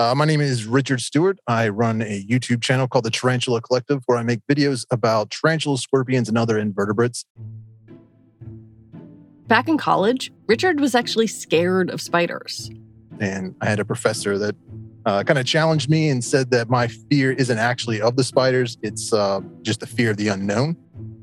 Uh, my name is Richard Stewart. I run a YouTube channel called the Tarantula Collective where I make videos about tarantulas, scorpions, and other invertebrates. Back in college, Richard was actually scared of spiders. And I had a professor that uh, kind of challenged me and said that my fear isn't actually of the spiders, it's uh, just the fear of the unknown.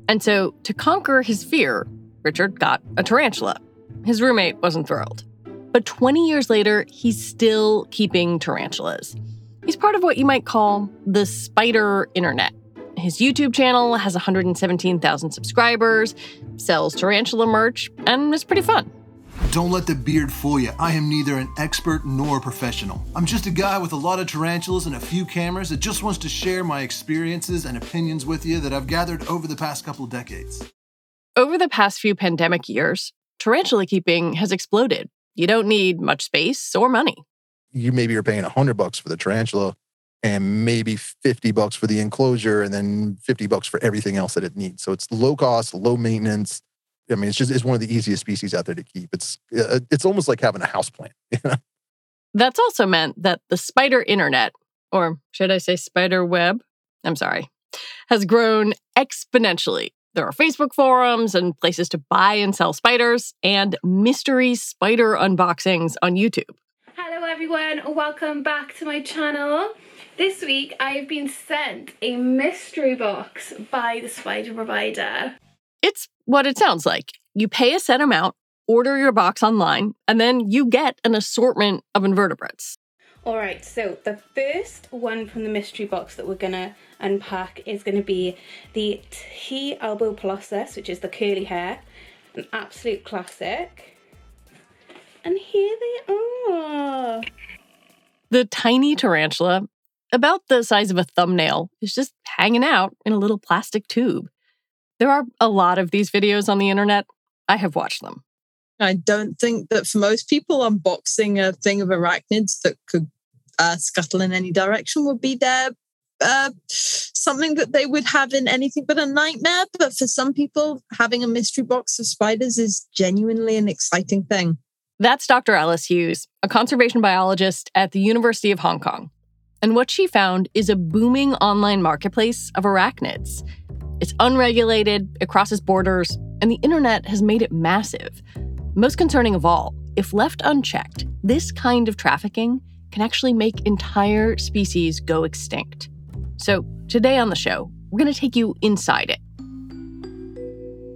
And so, to conquer his fear, Richard got a tarantula. His roommate wasn't thrilled. But 20 years later, he's still keeping tarantulas. He's part of what you might call the spider internet. His YouTube channel has 117,000 subscribers, sells tarantula merch, and is pretty fun. Don't let the beard fool you. I am neither an expert nor a professional. I'm just a guy with a lot of tarantulas and a few cameras that just wants to share my experiences and opinions with you that I've gathered over the past couple of decades. Over the past few pandemic years, tarantula keeping has exploded. You don't need much space or money. You maybe are paying 100 bucks for the tarantula and maybe 50 bucks for the enclosure and then 50 bucks for everything else that it needs. So it's low cost, low maintenance. I mean, it's just it's one of the easiest species out there to keep. It's uh, it's almost like having a house plant. You know? That's also meant that the spider internet, or should I say spider web? I'm sorry, has grown exponentially. There are Facebook forums and places to buy and sell spiders, and mystery spider unboxings on YouTube. Hello, everyone. Welcome back to my channel. This week, I have been sent a mystery box by the spider provider. It's what it sounds like. You pay a set amount, order your box online, and then you get an assortment of invertebrates. All right, so the first one from the mystery box that we're gonna unpack is gonna be the T Elbow albopilosus, which is the curly hair, an absolute classic. And here they are. The tiny tarantula, about the size of a thumbnail, is just hanging out in a little plastic tube. There are a lot of these videos on the internet. I have watched them. I don't think that for most people, unboxing a thing of arachnids that could uh, scuttle in any direction would be their uh, something that they would have in anything but a nightmare. But for some people, having a mystery box of spiders is genuinely an exciting thing. That's Dr. Alice Hughes, a conservation biologist at the University of Hong Kong. And what she found is a booming online marketplace of arachnids. It's unregulated, it crosses borders, and the internet has made it massive. Most concerning of all, if left unchecked, this kind of trafficking can actually make entire species go extinct. So, today on the show, we're going to take you inside it.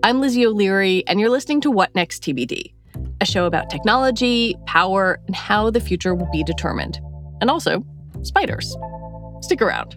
I'm Lizzie O'Leary, and you're listening to What Next TBD, a show about technology, power, and how the future will be determined. And also, spiders. Stick around.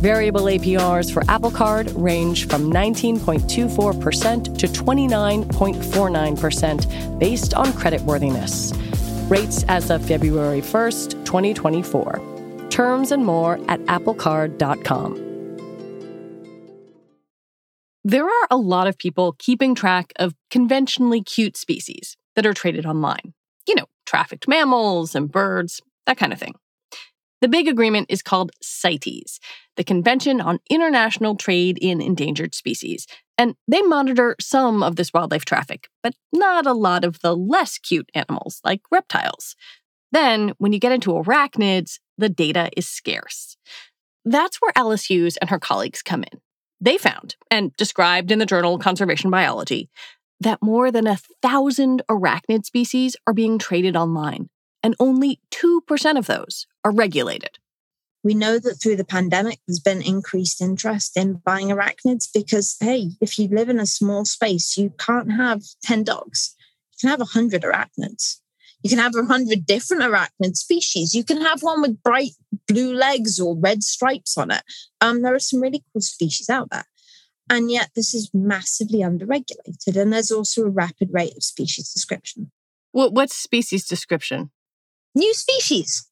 Variable APRs for Apple Card range from 19.24% to 29.49% based on creditworthiness. Rates as of February 1st, 2024. Terms and more at applecard.com. There are a lot of people keeping track of conventionally cute species that are traded online. You know, trafficked mammals and birds, that kind of thing. The big agreement is called CITES, the Convention on International Trade in Endangered Species, and they monitor some of this wildlife traffic, but not a lot of the less cute animals like reptiles. Then, when you get into arachnids, the data is scarce. That's where Alice Hughes and her colleagues come in. They found, and described in the journal Conservation Biology, that more than a thousand arachnid species are being traded online, and only 2% of those are regulated. We know that through the pandemic, there's been increased interest in buying arachnids because, hey, if you live in a small space, you can't have 10 dogs. You can have 100 arachnids. You can have 100 different arachnid species. You can have one with bright blue legs or red stripes on it. Um, there are some really cool species out there. And yet, this is massively underregulated. And there's also a rapid rate of species description. What, what's species description? New species.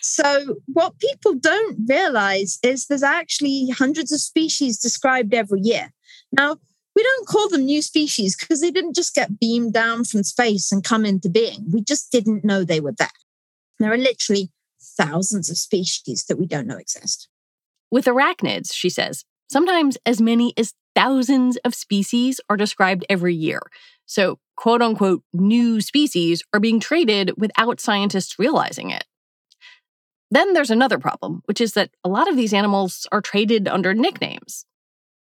So, what people don't realize is there's actually hundreds of species described every year. Now, we don't call them new species because they didn't just get beamed down from space and come into being. We just didn't know they were there. There are literally thousands of species that we don't know exist. With arachnids, she says, sometimes as many as thousands of species are described every year. So, quote unquote, new species are being traded without scientists realizing it. Then there's another problem, which is that a lot of these animals are traded under nicknames.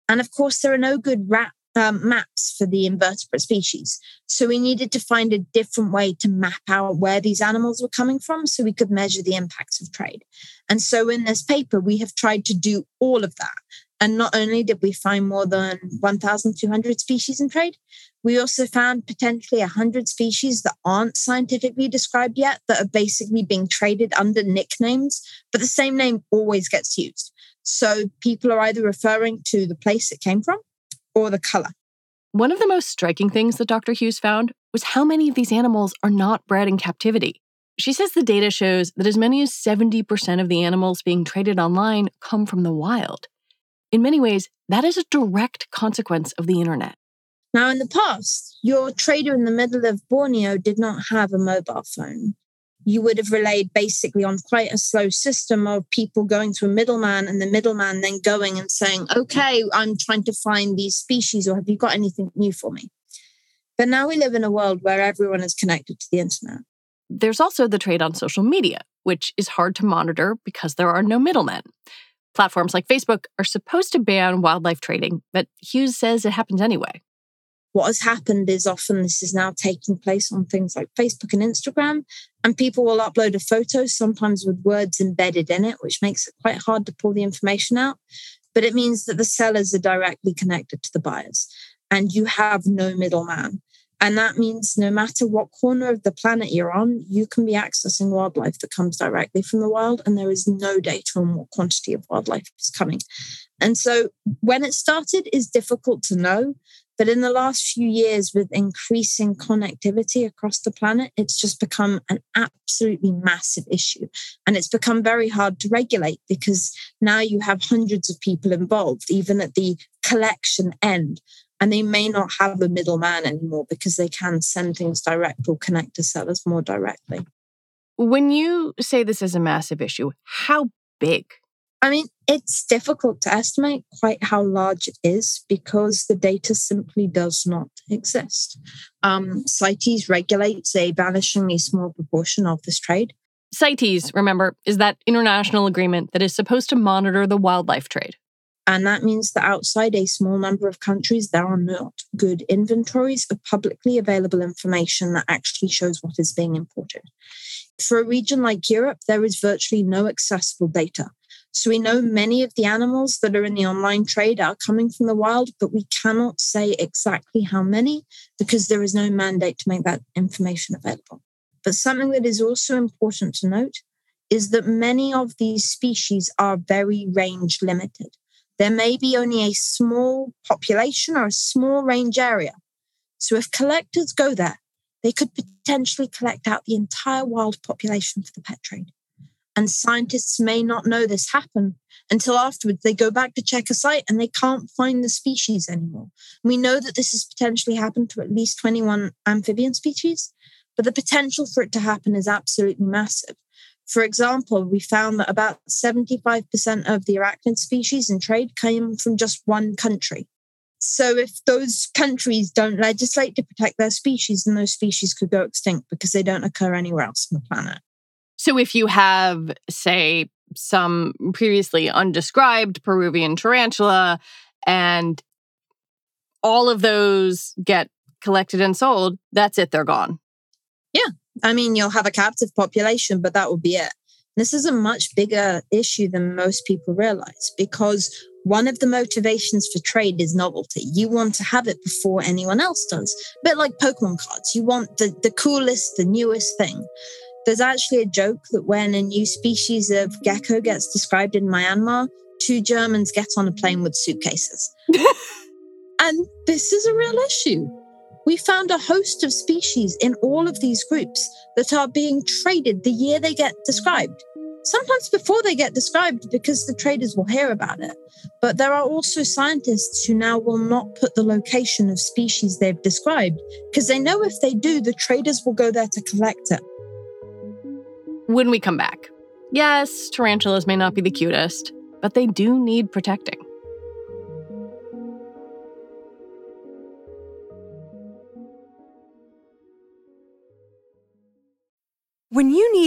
And of course, there are no good rat, um, maps for the invertebrate species. So we needed to find a different way to map out where these animals were coming from so we could measure the impacts of trade. And so in this paper, we have tried to do all of that. And not only did we find more than 1,200 species in trade, we also found potentially 100 species that aren't scientifically described yet that are basically being traded under nicknames, but the same name always gets used. So people are either referring to the place it came from or the color. One of the most striking things that Dr. Hughes found was how many of these animals are not bred in captivity. She says the data shows that as many as 70% of the animals being traded online come from the wild. In many ways, that is a direct consequence of the internet. Now, in the past, your trader in the middle of Borneo did not have a mobile phone you would have relayed basically on quite a slow system of people going to a middleman and the middleman then going and saying, okay, I'm trying to find these species, or have you got anything new for me? But now we live in a world where everyone is connected to the internet. There's also the trade on social media, which is hard to monitor because there are no middlemen. Platforms like Facebook are supposed to ban wildlife trading, but Hughes says it happens anyway what has happened is often this is now taking place on things like Facebook and Instagram, and people will upload a photo, sometimes with words embedded in it, which makes it quite hard to pull the information out. But it means that the sellers are directly connected to the buyers, and you have no middleman. And that means no matter what corner of the planet you're on, you can be accessing wildlife that comes directly from the wild, and there is no data on what quantity of wildlife is coming. And so when it started is difficult to know. But in the last few years, with increasing connectivity across the planet, it's just become an absolutely massive issue. And it's become very hard to regulate because now you have hundreds of people involved, even at the collection end. And they may not have a middleman anymore because they can send things direct or connect to sellers more directly. When you say this is a massive issue, how big I mean, it's difficult to estimate quite how large it is because the data simply does not exist. Um, CITES regulates a vanishingly small proportion of this trade. CITES, remember, is that international agreement that is supposed to monitor the wildlife trade. And that means that outside a small number of countries, there are not good inventories of publicly available information that actually shows what is being imported. For a region like Europe, there is virtually no accessible data. So we know many of the animals that are in the online trade are coming from the wild, but we cannot say exactly how many because there is no mandate to make that information available. But something that is also important to note is that many of these species are very range limited. There may be only a small population or a small range area. So if collectors go there, they could potentially collect out the entire wild population for the pet trade. And scientists may not know this happened until afterwards they go back to check a site and they can't find the species anymore. We know that this has potentially happened to at least 21 amphibian species, but the potential for it to happen is absolutely massive. For example, we found that about 75% of the arachnid species in trade came from just one country. So, if those countries don't legislate to protect their species, then those species could go extinct because they don't occur anywhere else on the planet. So if you have, say, some previously undescribed Peruvian tarantula and all of those get collected and sold, that's it, they're gone. Yeah. I mean, you'll have a captive population, but that will be it. This is a much bigger issue than most people realize because one of the motivations for trade is novelty. You want to have it before anyone else does. A bit like Pokemon cards. You want the, the coolest, the newest thing. There's actually a joke that when a new species of gecko gets described in Myanmar, two Germans get on a plane with suitcases. and this is a real issue. We found a host of species in all of these groups that are being traded the year they get described. Sometimes before they get described because the traders will hear about it. But there are also scientists who now will not put the location of species they've described because they know if they do, the traders will go there to collect it. When we come back, yes, tarantulas may not be the cutest, but they do need protecting.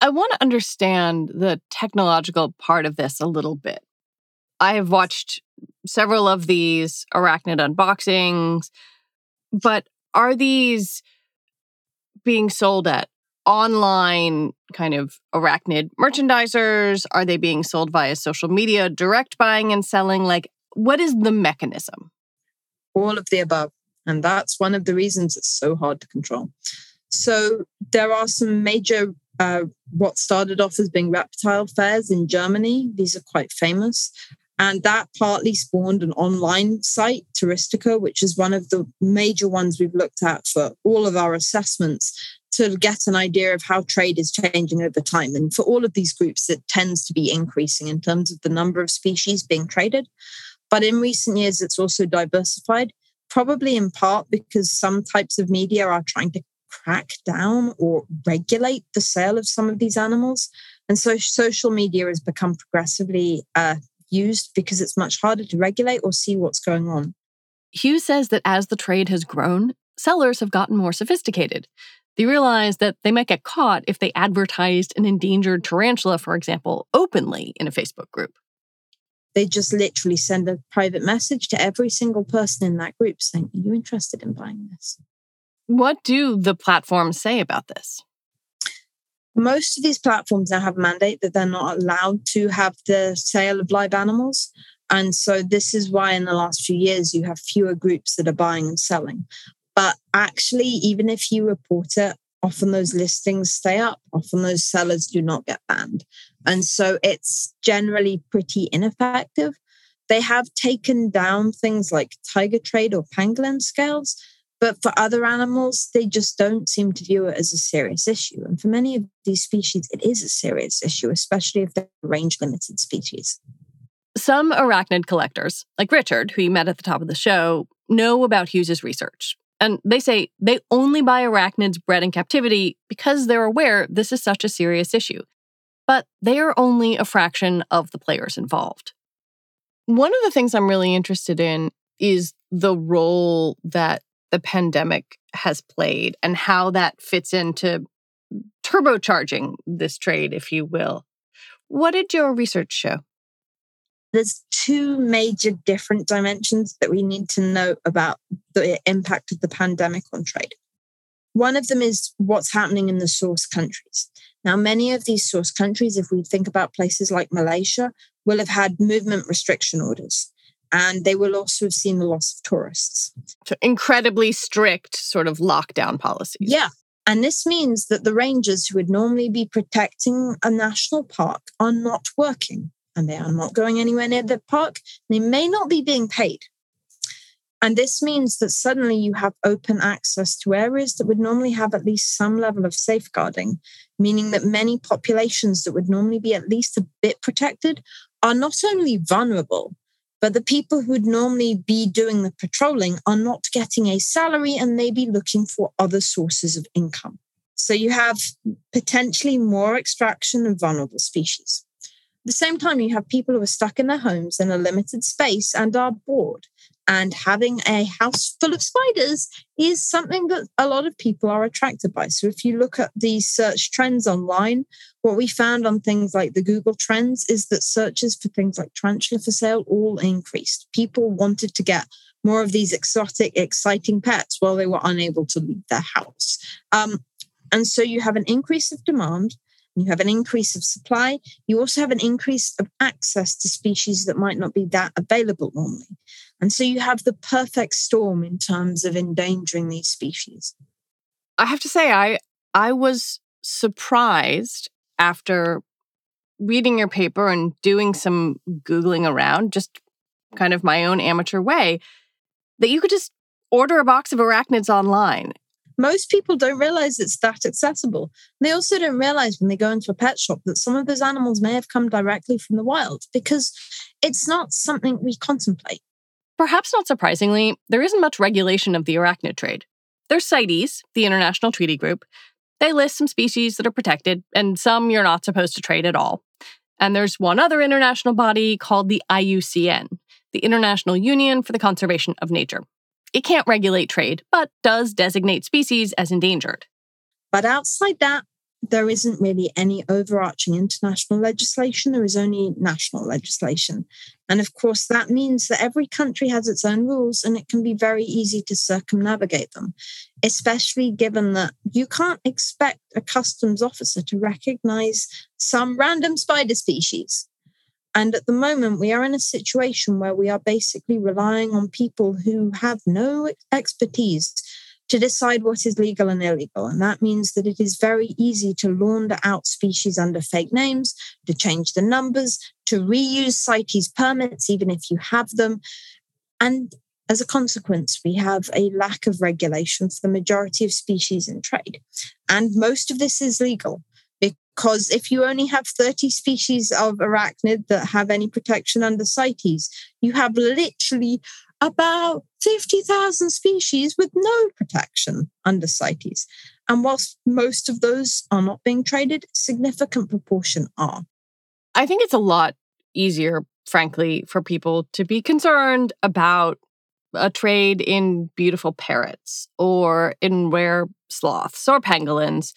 I want to understand the technological part of this a little bit. I have watched several of these arachnid unboxings, but are these being sold at online kind of arachnid merchandisers? Are they being sold via social media, direct buying and selling? Like, what is the mechanism? All of the above. And that's one of the reasons it's so hard to control. So, there are some major uh, what started off as being reptile fairs in Germany. These are quite famous. And that partly spawned an online site, Terraristika, which is one of the major ones we've looked at for all of our assessments to get an idea of how trade is changing over time. And for all of these groups, it tends to be increasing in terms of the number of species being traded. But in recent years, it's also diversified, probably in part because some types of media are trying to crack down or regulate the sale of some of these animals. And so social media has become progressively uh, used because it's much harder to regulate or see what's going on. Hughes says that as the trade has grown, sellers have gotten more sophisticated. They realize that they might get caught if they advertised an endangered tarantula, for example, openly in a Facebook group. They just literally send a private message to every single person in that group saying, Are you interested in buying this? What do the platforms say about this? Most of these platforms now have a mandate that they're not allowed to have the sale of live animals. And so this is why in the last few years you have fewer groups that are buying and selling. But actually, even if you report it, often those listings stay up. Often those sellers do not get banned. And so it's generally pretty ineffective. They have taken down things like tiger trade or pangolin scales, but for other animals, they just don't seem to view it as a serious issue. And for many of these species, it is a serious issue, especially if they're range limited species. Some arachnid collectors, like Richard, who you met at the top of the show, know about Hughes's research. And they say they only buy arachnids bred in captivity because they're aware this is such a serious issue. But they are only a fraction of the players involved. One of the things I'm really interested in is the role that the pandemic has played and how that fits into turbocharging this trade, if you will. What did your research show? There's two major different dimensions that we need to know about the impact of the pandemic on trade. One of them is what's happening in the source countries. Now, many of these source countries, if we think about places like Malaysia, will have had movement restriction orders and they will also have seen the loss of tourists. So incredibly strict sort of lockdown policies. Yeah. And this means that the rangers who would normally be protecting a national park are not working and they are not going anywhere near the park. They may not be being paid. And this means that suddenly you have open access to areas that would normally have at least some level of safeguarding, meaning that many populations that would normally be at least a bit protected are not only vulnerable, But the people who would normally be doing the patrolling are not getting a salary and may be looking for other sources of income. So you have potentially more extraction of vulnerable species. At the same time, you have people who are stuck in their homes in a limited space and are bored. And having a house full of spiders is something that a lot of people are attracted by. So if you look at the search trends online, what we found on things like the Google Trends is that searches for things like tarantula for sale all increased. People wanted to get more of these exotic, exciting pets while they were unable to leave their house. Um, and so you have an increase of demand, you have an increase of supply, you also have an increase of access to species that might not be that available normally. And so you have the perfect storm in terms of endangering these species. I have to say, I I was surprised after reading your paper and doing some Googling around, just kind of my own amateur way, that you could just order a box of arachnids online most people don't realize it's that accessible. They also don't realize when they go into a pet shop that some of those animals may have come directly from the wild because it's not something we contemplate. Perhaps not surprisingly, there isn't much regulation of the arachnid trade. There's CITES, the International Treaty Group. They list some species that are protected and some you're not supposed to trade at all. And there's one other international body called the IUCN, the International Union for the Conservation of Nature. It can't regulate trade, but does designate species as endangered. But outside that, there isn't really any overarching international legislation. There is only national legislation. And of course, that means that every country has its own rules and it can be very easy to circumnavigate them, especially given that you can't expect a customs officer to recognize some random spider species. And at the moment, we are in a situation where we are basically relying on people who have no expertise to decide what is legal and illegal. And that means that it is very easy to launder out species under fake names, to change the numbers, to reuse CITES permits, even if you have them. And as a consequence, we have a lack of regulation for the majority of species in trade. And most of this is legal because if you only have 30 species of arachnid that have any protection under CITES, you have literally about 50,000 species with no protection under CITES. And whilst most of those are not being traded, significant proportion are. I think it's a lot easier, frankly, for people to be concerned about a trade in beautiful parrots or in rare sloths or pangolins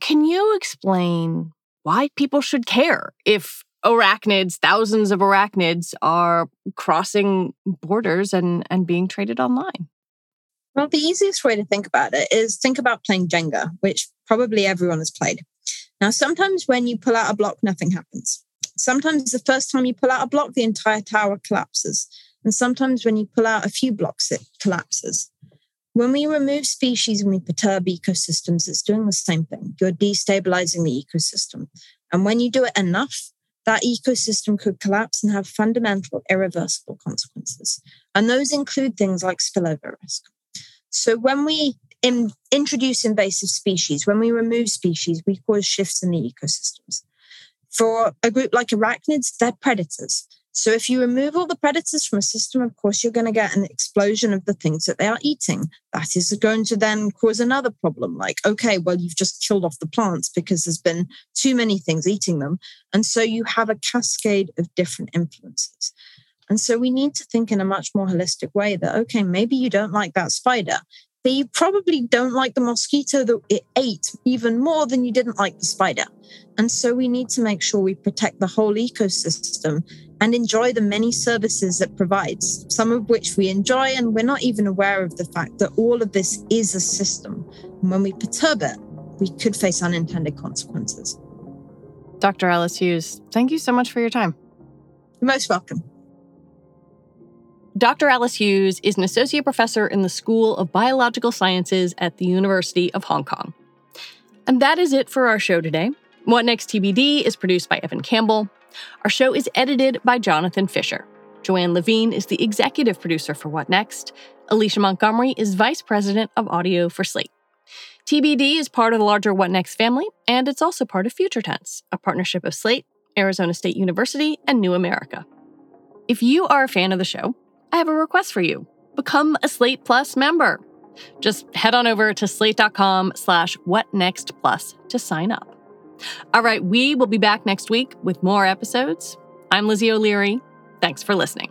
can you explain why people should care if arachnids, thousands of arachnids, are crossing borders and, and being traded online? Well, the easiest way to think about it is think about playing Jenga, which probably everyone has played. Now, sometimes when you pull out a block, nothing happens. Sometimes the first time you pull out a block, the entire tower collapses. And sometimes when you pull out a few blocks, it collapses. When we remove species and we perturb ecosystems, it's doing the same thing. You're destabilizing the ecosystem. And when you do it enough, that ecosystem could collapse and have fundamental, irreversible consequences. And those include things like spillover risk. So when we in, introduce invasive species, when we remove species, we cause shifts in the ecosystems. For a group like arachnids, they're predators. So if you remove all the predators from a system, of course, you're going to get an explosion of the things that they are eating. That is going to then cause another problem. Like, okay, well, you've just killed off the plants because there's been too many things eating them. And so you have a cascade of different influences. And so we need to think in a much more holistic way that, okay, maybe you don't like that spider, but you probably don't like the mosquito that it ate even more than you didn't like the spider. And so we need to make sure we protect the whole ecosystem and enjoy the many services it provides, some of which we enjoy, and we're not even aware of the fact that all of this is a system. And when we perturb it, we could face unintended consequences. Dr. Alice Hughes, thank you so much for your time. You're most welcome. Dr. Alice Hughes is an associate professor in the School of Biological Sciences at the University of Hong Kong. And that is it for our show today. What Next TBD is produced by Evan Campbell. Our show is edited by Jonathan Fisher. Joanne Levine is the executive producer for What Next. Alicia Montgomery is vice president of audio for Slate. TBD is part of the larger What Next family, and it's also part of Future Tense, a partnership of Slate, Arizona State University, and New America. If you are a fan of the show, I have a request for you. Become a Slate Plus member. Just head on over to slate.com slash whatnextplus to sign up. All right, we will be back next week with more episodes. I'm Lizzie O'Leary. Thanks for listening.